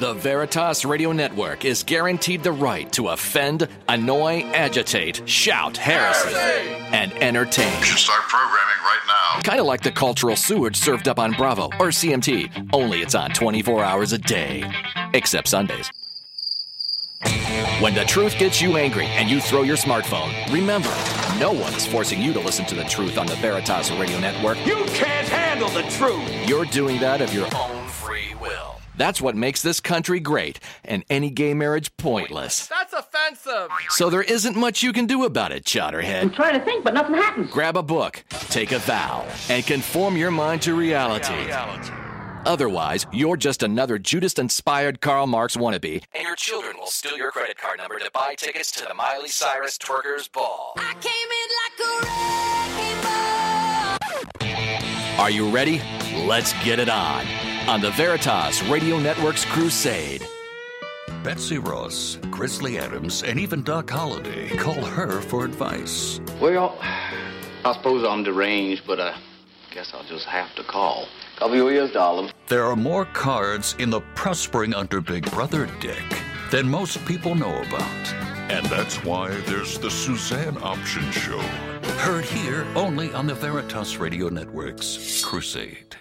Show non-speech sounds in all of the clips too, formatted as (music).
The Veritas Radio Network is guaranteed the right to offend, annoy, agitate, shout, heresy, and entertain. You should start programming right now. Kind of like the cultural sewage served up on Bravo or CMT, only it's on 24 hours a day. Except Sundays. When the truth gets you angry and you throw your smartphone, remember, no one is forcing you to listen to the truth on the Veritas Radio Network. You can't handle the truth. You're doing that of your own free will. That's what makes this country great and any gay marriage pointless. That's offensive. So there isn't much you can do about it, Chowderhead. I'm trying to think, but nothing happens. Grab a book, take a vow, and conform your mind to reality. Otherwise, you're just another Judas inspired Karl Marx wannabe, and your children will steal your credit card number to buy tickets to the Miley Cyrus Twerkers Ball. Are you ready? Let's get it on. On the Veritas Radio Network's crusade. Betsy Ross, Grizzly Adams, and even Doc Holliday call her for advice. Well, I suppose I'm deranged, but I guess I'll just have to call. Cover your ears, darling. There are more cards in the prospering under Big Brother deck than most people know about. And that's why there's the Suzanne Option Show. Heard here only on the Veritas Radio Network's Crusade.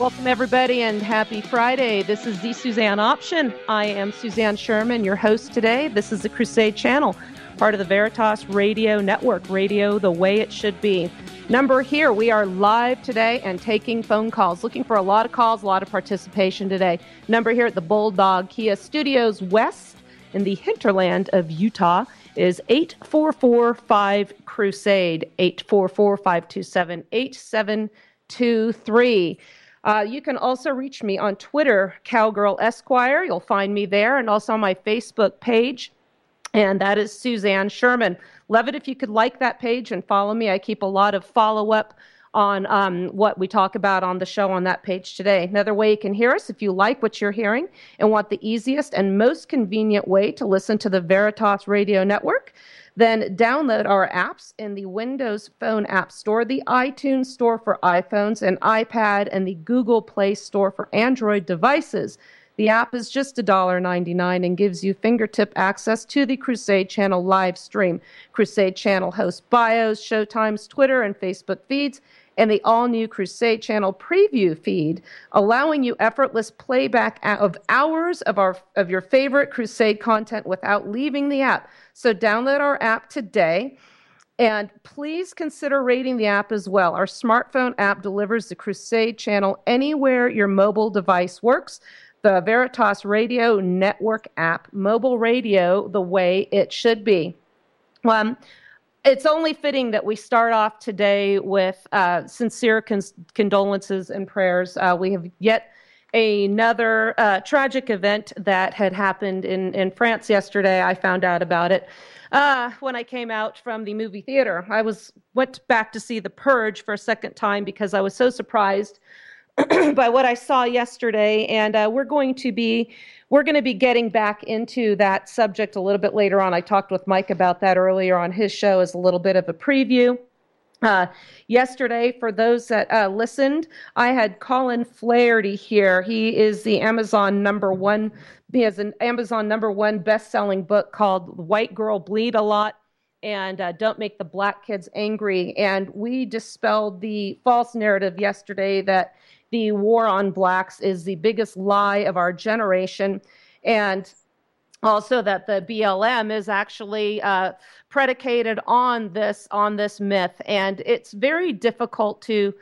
Welcome, everybody, and happy Friday. This is the Suzanne Option. I am Suzanne Sherman, your host today. This is the Crusade Channel, part of the Veritas Radio Network, radio the way it should be. Number here, we are live today and taking phone calls, looking for a lot of calls, a lot of participation today. Number here at the Bulldog Kia Studios West in the hinterland of Utah is 8445 Crusade, 844 527 8723. Uh, you can also reach me on Twitter, Cowgirl Esquire. You'll find me there, and also on my Facebook page, and that is Suzanne Sherman. Love it if you could like that page and follow me. I keep a lot of follow up on um, what we talk about on the show on that page today. Another way you can hear us if you like what you're hearing and want the easiest and most convenient way to listen to the Veritas Radio Network then download our apps in the Windows Phone App Store, the iTunes Store for iPhones and iPad, and the Google Play Store for Android devices. The app is just $1.99 and gives you fingertip access to the Crusade Channel live stream. Crusade Channel hosts bios, showtimes, Twitter, and Facebook feeds, and the all new Crusade Channel preview feed, allowing you effortless playback of hours of, our, of your favorite Crusade content without leaving the app. So download our app today. And please consider rating the app as well. Our smartphone app delivers the Crusade channel anywhere your mobile device works. The Veritas Radio Network app, mobile radio the way it should be. Um, it's only fitting that we start off today with uh, sincere condolences and prayers. Uh, we have yet another uh, tragic event that had happened in, in France yesterday. I found out about it uh, when I came out from the movie theater. I was went back to see The Purge for a second time because I was so surprised (clears throat) by what I saw yesterday, and uh, we're going to be we're going to be getting back into that subject a little bit later on. I talked with Mike about that earlier on his show as a little bit of a preview. Uh, yesterday, for those that uh, listened, I had Colin Flaherty here. He is the Amazon number one. He has an Amazon number one best-selling book called "White Girl Bleed a Lot." and uh, don't make the black kids angry. And we dispelled the false narrative yesterday that the war on blacks is the biggest lie of our generation. And also that the BLM is actually uh, predicated on this on this myth, and it's very difficult to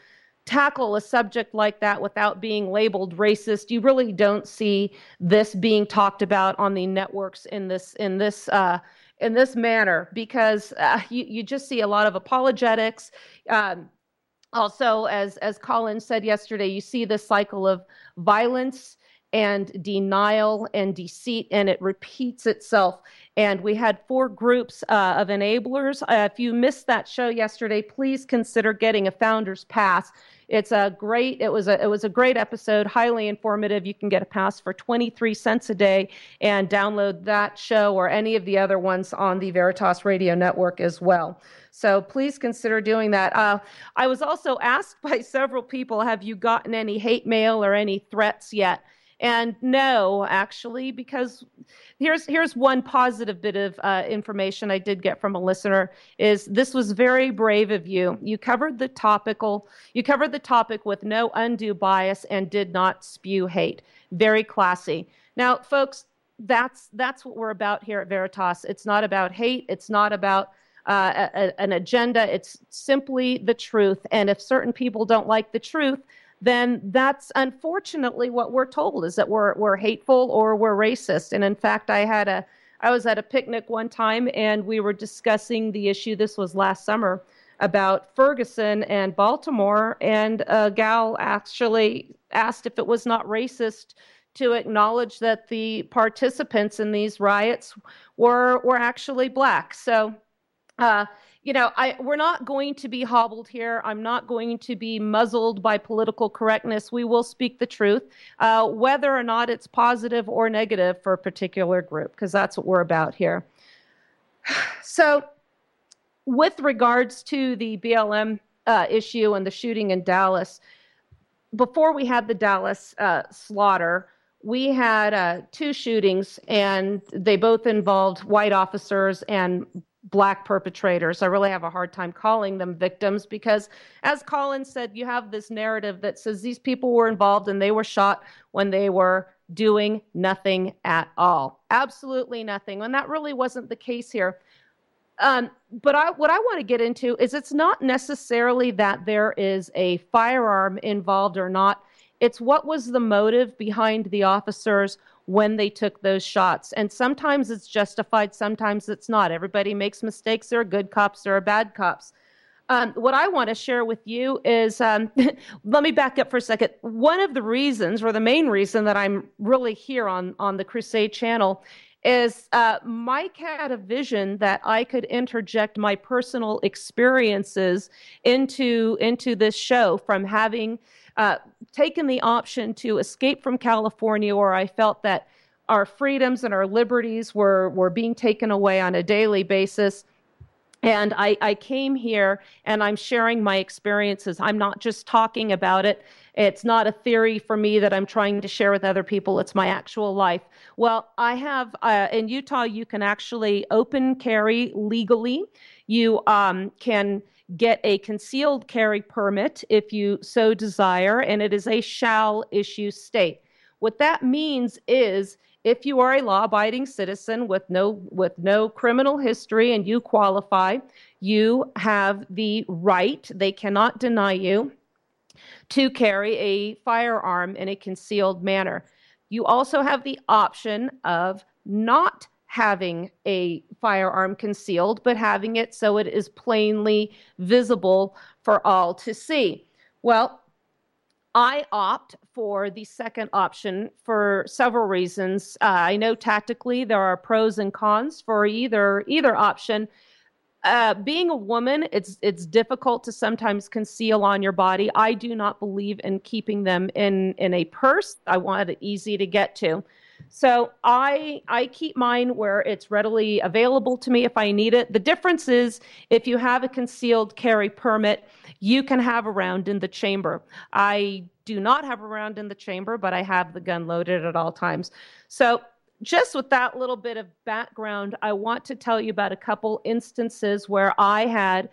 tackle a subject like that without being labeled racist. You really don't see this being talked about on the networks in this in this. Uh, in this manner, because uh, you, you just see a lot of apologetics. Um, also, as as Colin said yesterday, you see this cycle of violence and denial and deceit, and it repeats itself. And we had four groups uh, of enablers. Uh, if you missed that show yesterday, please consider getting a founder's pass. It's a great. It was a it was a great episode, highly informative. You can get a pass for 23 cents a day and download that show or any of the other ones on the Veritas Radio Network as well. So please consider doing that. Uh, I was also asked by (laughs) several people, have you gotten any hate mail or any threats yet? And no, actually, because here's here's one positive bit of uh, information I did get from a listener is this was very brave of you. You covered the topical, you covered the topic with no undue bias and did not spew hate. Very classy. Now, folks, that's that's what we're about here at Veritas. It's not about hate. It's not about uh, a, an agenda. It's simply the truth. And if certain people don't like the truth, then that's unfortunately what we're told is that we're we're hateful or we're racist. And in fact, I had a I was at a picnic one time and we were discussing the issue. This was last summer about Ferguson and Baltimore, and a gal actually asked if it was not racist to acknowledge that the participants in these riots were were actually black. So uh, you know, I, we're not going to be hobbled here. I'm not going to be muzzled by political correctness. We will speak the truth, uh, whether or not it's positive or negative for a particular group, because that's what we're about here. (sighs) So, with regards to the BLM uh, issue and the shooting in Dallas, before we had the Dallas uh, slaughter, we had uh, two shootings, and they both involved white officers and black perpetrators. I really have a hard time calling them victims because, as Colin said, you have this narrative that says these people were involved and they were shot when they were doing nothing at all. Absolutely nothing. And that really wasn't the case here. Um, but I, what I want to get into is it's not necessarily that there is a firearm involved or not. It's what was the motive behind the officers when they took those shots. And sometimes it's justified, sometimes it's not. Everybody makes mistakes. There are good cops, there are bad cops. Um, what I want to share with you is um, (laughs) let me back up for a second. One of the reasons, or the main reason, that I'm really here on, on the Crusade channel is uh, Mike had a vision that I could interject my personal experiences into into this show from having uh, taken the option to escape from California, where I felt that our freedoms and our liberties were, were being taken away on a daily basis. And I, I came here and I'm sharing my experiences. I'm not just talking about it. It's not a theory for me that I'm trying to share with other people. It's my actual life. Well, I have uh, in Utah, you can actually open carry legally. You um, can get a concealed carry permit if you so desire, and it is a shall issue state. What that means is if you are a law-abiding citizen with no with no criminal history and you qualify, you have the right, they cannot deny you to carry a firearm in a concealed manner. You also have the option of not having a firearm concealed, but having it so it is plainly visible for all to see. Well, I opt for the second option for several reasons. Uh, I know tactically there are pros and cons for either either option. Uh, being a woman, it's it's difficult to sometimes conceal on your body. I do not believe in keeping them in in a purse. I want it easy to get to. So I I keep mine where it's readily available to me if I need it. The difference is if you have a concealed carry permit, you can have a round in the chamber. I do not have a round in the chamber, but I have the gun loaded at all times. So just with that little bit of background, I want to tell you about a couple instances where I had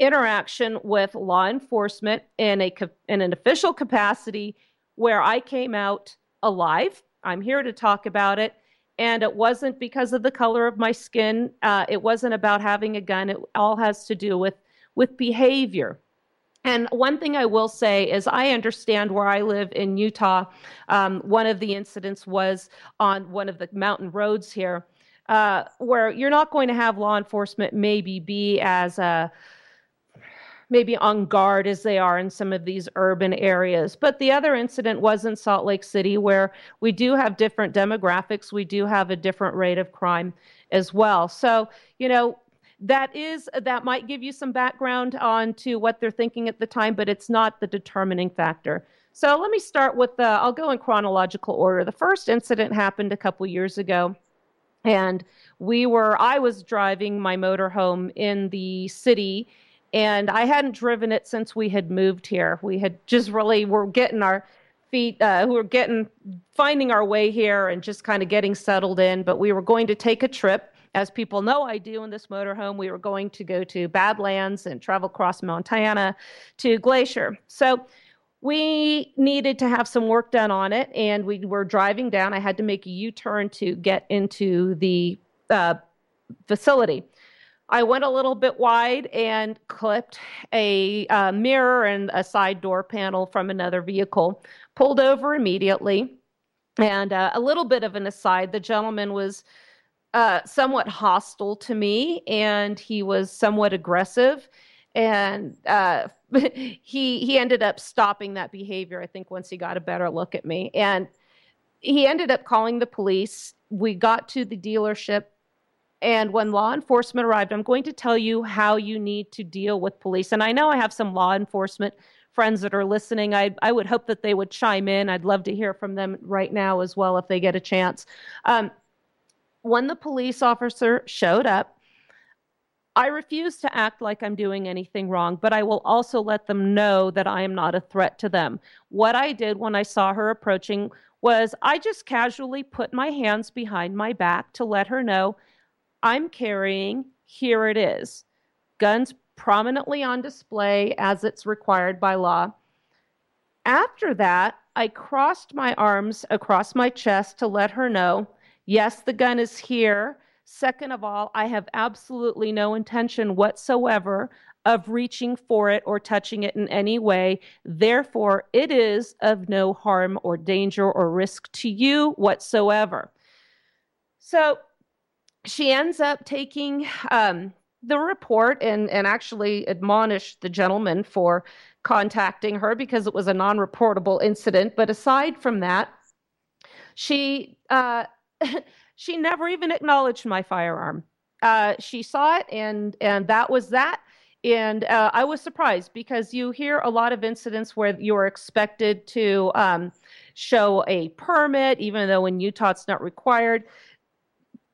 interaction with law enforcement in a in an official capacity where I came out alive I'm here to talk about it. And it wasn't because of the color of my skin. Uh, it wasn't about having a gun. It all has to do with, with behavior. And one thing I will say is, I understand where I live in Utah. Um, one of the incidents was on one of the mountain roads here, uh, where you're not going to have law enforcement maybe be as a maybe on guard as they are in some of these urban areas. But the other incident was in Salt Lake City, where we do have different demographics, we do have a different rate of crime as well. So, you know, that is that might give you some background on to what they're thinking at the time, but it's not the determining factor. So let me start with the. I'll go in chronological order. The first incident happened a couple years ago, and we were. I was driving my motorhome in the city, and I hadn't driven it since we had moved here. We had just really were getting our feet. Uh, we were getting finding our way here and just kind of getting settled in. But we were going to take a trip as people know I do in this motorhome, we were going to go to Badlands and travel across Montana to Glacier. So we needed to have some work done on it, and we were driving down. I had to make a U turn to get into the uh, facility. I went a little bit wide and clipped a uh, mirror and a side door panel from another vehicle. Pulled over immediately. And uh, a little bit of an aside the gentleman was uh, somewhat hostile to me, and he was somewhat aggressive. And uh, (laughs) he he ended up stopping that behavior. I think once he got a better look at me, and he ended up calling the police. We got to the dealership, and when law enforcement arrived, I'm going to tell you how you need to deal with police. And I know I have some law enforcement friends that are listening. I I would hope that they would chime in. I'd love to hear from them right now as well if they get a chance. Um, when the police officer showed up, I refuse to act like I'm doing anything wrong, but I will also let them know that I am not a threat to them. What I did when I saw her approaching was I just casually put my hands behind my back to let her know I'm carrying, here it is. Guns prominently on display as it's required by law. After that, I crossed my arms across my chest to let her know Yes, the gun is here. Second of all, I have absolutely no intention whatsoever of reaching for it or touching it in any way. Therefore, it is of no harm or danger or risk to you whatsoever. So she ends up taking um, the report and, and actually admonished the gentleman for contacting her because it was a non reportable incident. But aside from that, she uh, (laughs) she never even acknowledged my firearm. Uh, she saw it, and and that was that. And uh, I was surprised because you hear a lot of incidents where you're expected to um, show a permit, even though in Utah it's not required.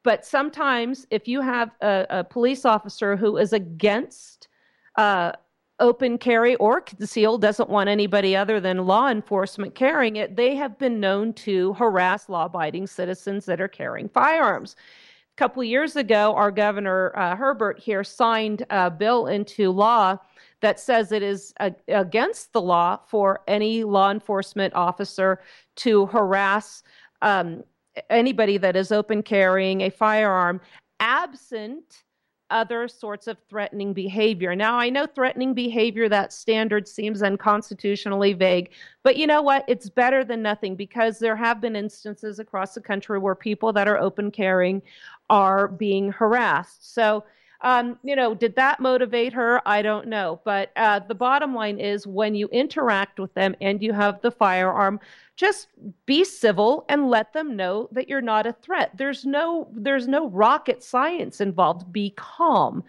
But sometimes, if you have a, a police officer who is against uh, open carry or concealed doesn't want anybody other than law enforcement carrying it, they have been known to harass law abiding citizens that are carrying firearms. A couple years ago, our governor uh, Herbert here signed a bill into law that says it is against the law for any law enforcement officer to harass um, anybody that is open carrying a firearm absent other sorts of threatening behavior. Now, I know threatening behavior, that standard seems unconstitutionally vague, but you know what? It's better than nothing because there have been instances across the country where people that are open carrying are being harassed. So, um, you know, did that motivate her? I don't know. But uh, the bottom line is when you interact with them and you have the firearm, just be civil and let them know that you're not a threat. There's no there's no rocket science involved. Be calm.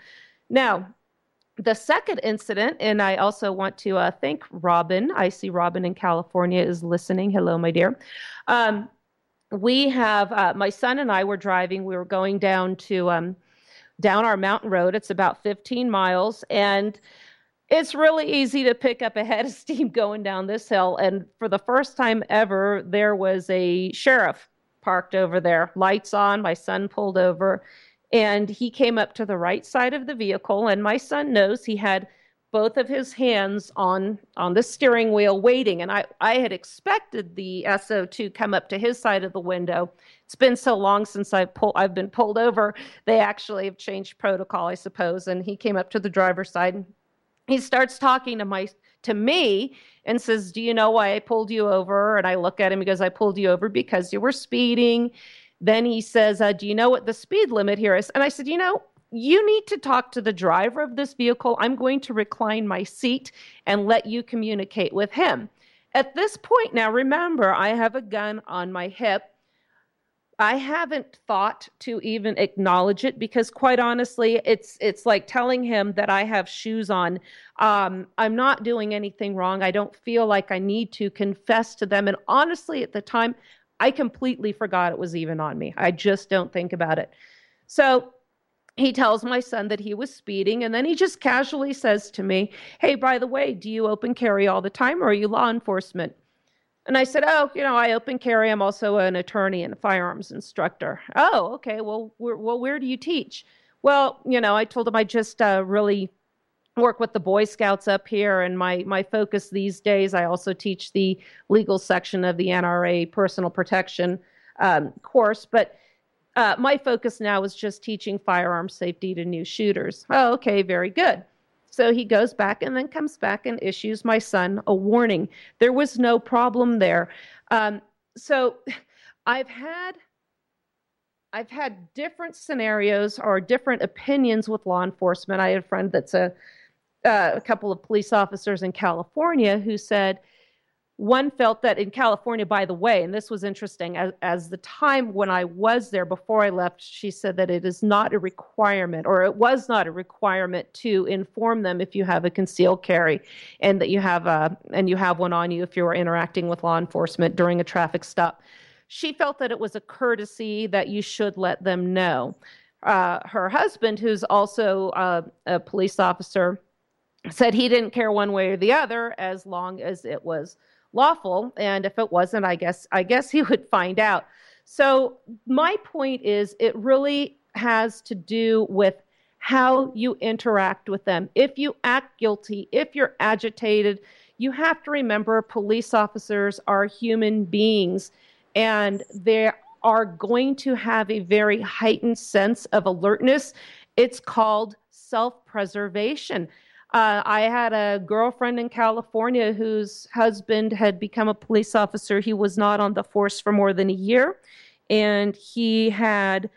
Now, the second incident, and I also want to uh, thank Robin. I see Robin in California is listening. Hello, my dear. Um, we have uh, my son and I were driving. We were going down to um, down our mountain road. It's about 15 miles, and it's really easy to pick up a head of steam going down this hill. And for the first time ever, there was a sheriff parked over there, lights on. My son pulled over, and he came up to the right side of the vehicle. And my son knows he had both of his hands on on the steering wheel waiting and i i had expected the so to come up to his side of the window. It's been so long since i pull i've been pulled over. They actually have changed protocol i suppose and he came up to the driver's side. And he starts talking to my to me and says do you know why i pulled you over? And i look at him because i pulled you over because you were speeding. Then he says uh, do you know what the speed limit here is? And i said you know you need to talk to the driver of this vehicle. I'm going to recline my seat and let you communicate with him. At this point, now remember, I have a gun on my hip. I haven't thought to even acknowledge it because, quite honestly, it's it's like telling him that I have shoes on. Um, I'm not doing anything wrong. I don't feel like I need to confess to them. And honestly, at the time, I completely forgot it was even on me. I just don't think about it. So he tells my son that he was speeding, and then he just casually says to me, "Hey, by the way, do you open carry all the time, or are you law enforcement?" And I said, Oh, you know, I open carry. I'm also an attorney and a firearms instructor. Oh, okay. Well, where, well, where do you teach? Well, you know, I told him I just uh, really work with the Boy Scouts up here, and my my focus these days. I also teach the legal section of the NRA personal protection um, course, but. Uh, my focus now is just teaching firearm safety to new shooters. Oh, okay, very good. So he goes back and then comes back and issues my son a warning. There was no problem there. Um, so (laughs) I've had I've had different scenarios or different opinions with law enforcement. I had a friend that's a, uh, a couple of police officers in California who said, one felt that in California, by the way, and this was interesting, as, as, the time when I was there before I left, she said that it is not a requirement, or it was not a requirement to inform them if you have a concealed carry, and that you have a and you have one on you if you are interacting with law enforcement during a traffic stop. She felt that it was a courtesy that you should let them know. Uh, her husband, who's also uh, a police officer, said he didn't care one way or the other as long as it was lawful and if it wasn't i guess i guess he (laughs) would find out. So my point is it really has to do with how you interact with them. If you act guilty if you're agitated you have to remember police officers are human beings and they are going to have a very heightened sense of alertness. It's called self-preservation uh, I had a girlfriend in California whose husband had become a police officer. He was not on the force for more than a year, and he had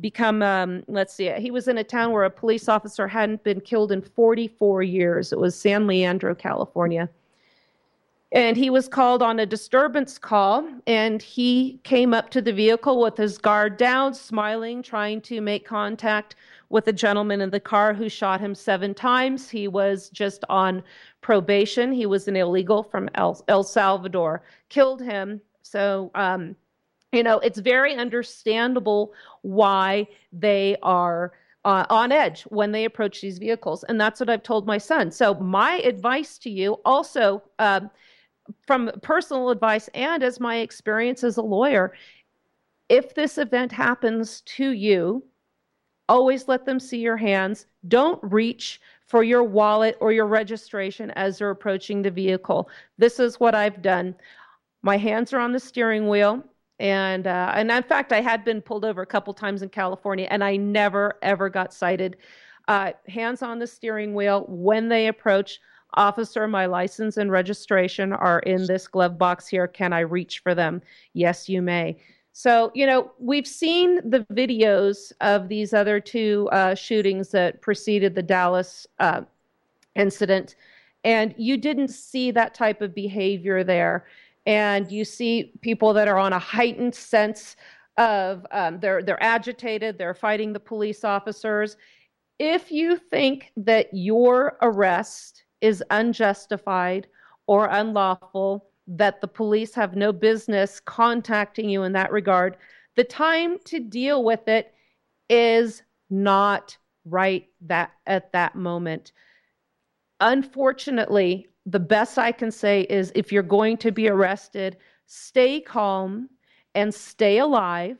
become um, let's see he was in a town where a police officer hadn't been killed in 44 years. It was san leandro california and he was called on a disturbance call and he came up to the vehicle with his guard down smiling trying to make contact with a gentleman in the car who shot him seven times. He was just on probation. He was an illegal from El, El Salvador, killed him. So, um, you know, it's very understandable why they are. Uh, on edge when they approach these vehicles. And that's what I've told my son. So, my advice to you also, uh, from personal advice and as my experience as a lawyer, if this event happens to you, Always let them see your hands. Don't reach for your wallet or your registration as they're approaching the vehicle. This is what I've done. My hands are on the steering wheel. And uh, and in fact, I had been pulled over a couple times in California, and I never ever got cited. Uh, hands on the steering wheel when they approach. Officer, my license and registration are in this glove box here. Can I reach for them? Yes, you may. So, you know, we've seen the videos of these other two uh, shootings that preceded the Dallas uh, incident, and you didn't see that type of behavior there. And you see people that are on a heightened sense of um, they're they're agitated, they're fighting the police officers. If you think that your arrest is unjustified or unlawful, that the police have no business contacting you in that regard, the time to deal with it is not right that at that moment. Unfortunately, the best I can say is if you're going to be arrested, stay calm and stay alive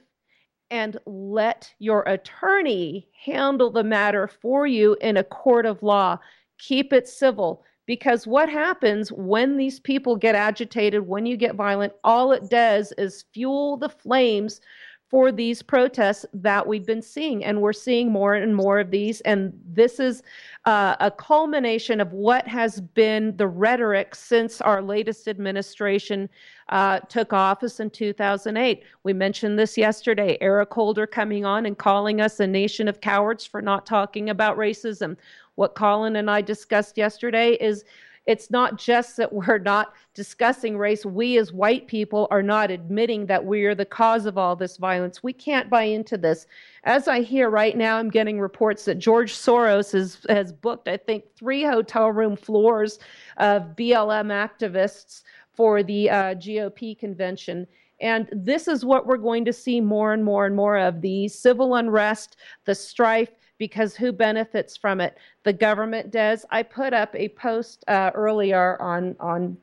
and let your attorney handle the matter for you in a court of law. Keep it civil. Because what happens when these people get agitated, when you get violent, all it does is fuel the flames for these protests that we've been seeing. And we're seeing more and more of these. And this is uh, a culmination of what has been the rhetoric since our latest administration uh, took office in 2008. We mentioned this yesterday Eric Holder coming on and calling us a nation of cowards for not talking about racism. What Colin and I discussed yesterday is it's not just that we're not discussing race. We as white people are not admitting that we are the cause of all this violence. We can't buy into this. As I hear right now, I'm getting reports that George Soros has, has booked, I think, three hotel room floors of BLM activists for the uh, GOP convention. And this is what we're going to see more and more and more of the civil unrest, the strife, because who benefits from it? The government does. I put up a post uh, earlier on on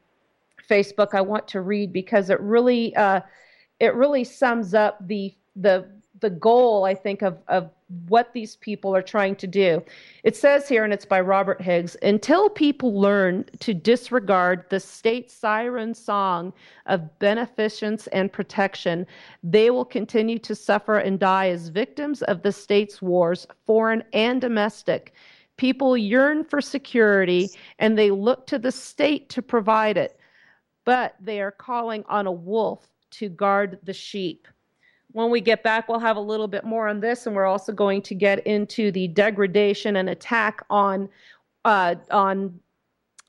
Facebook. I want to read because it really uh, it really sums up the the the goal, I think, of, of what these people are trying to do. It says here, and it's by Robert Higgs until people learn to disregard the state siren song of beneficence and protection, they will continue to suffer and die as victims of the state's wars, foreign and domestic. People yearn for security and they look to the state to provide it, but they are calling on a wolf to guard the sheep. When we get back, we'll have a little bit more on this, and we're also going to get into the degradation and attack on uh, on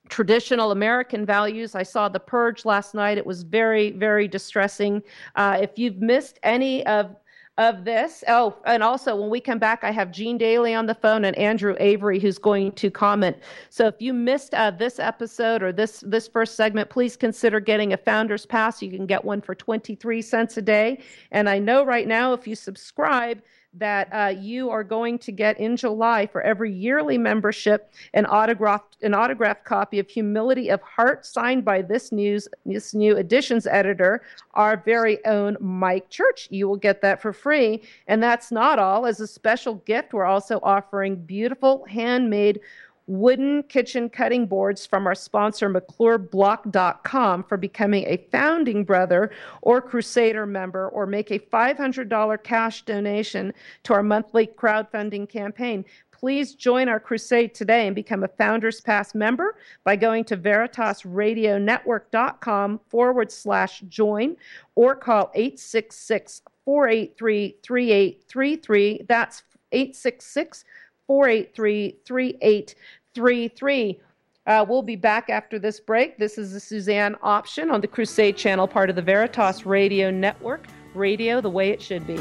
traditional American values. I saw The Purge last night. It was very, very distressing. Uh, if you've missed any of of this. Oh, and also when we come back, I have Gene Daly on the phone and Andrew Avery who's going to comment. So if you missed uh, this episode or this this first segment, please consider getting a Founders Pass. You can get one for 23 cents a day. And I know right now if you subscribe, that uh, you are going to get in July for every yearly membership an autographed an autographed copy of Humility of Heart signed by this news this new editions editor, our very own Mike Church. You will get that for free, and that's not all. As a special gift, we're also offering beautiful handmade wooden kitchen cutting boards from our sponsor, McClureBlock.com, for becoming a founding brother or Crusader member, or make a $500 cash donation to our monthly crowdfunding campaign. Please join our crusade today and become a Founders Pass member by going to VeritasRadioNetwork.com forward slash join or call 866 483 3833. That's 866 483 3833. Uh, we'll be back after this break. This is the Suzanne option on the Crusade Channel, part of the Veritas Radio Network. Radio the way it should be.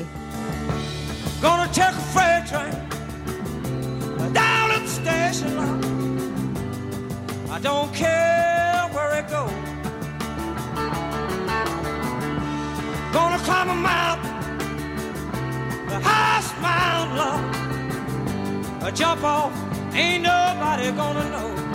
Gonna take a freight train down at the station. I don't care where it goes. Gonna climb a mountain, highest mountain, love. A jump off, ain't nobody gonna know.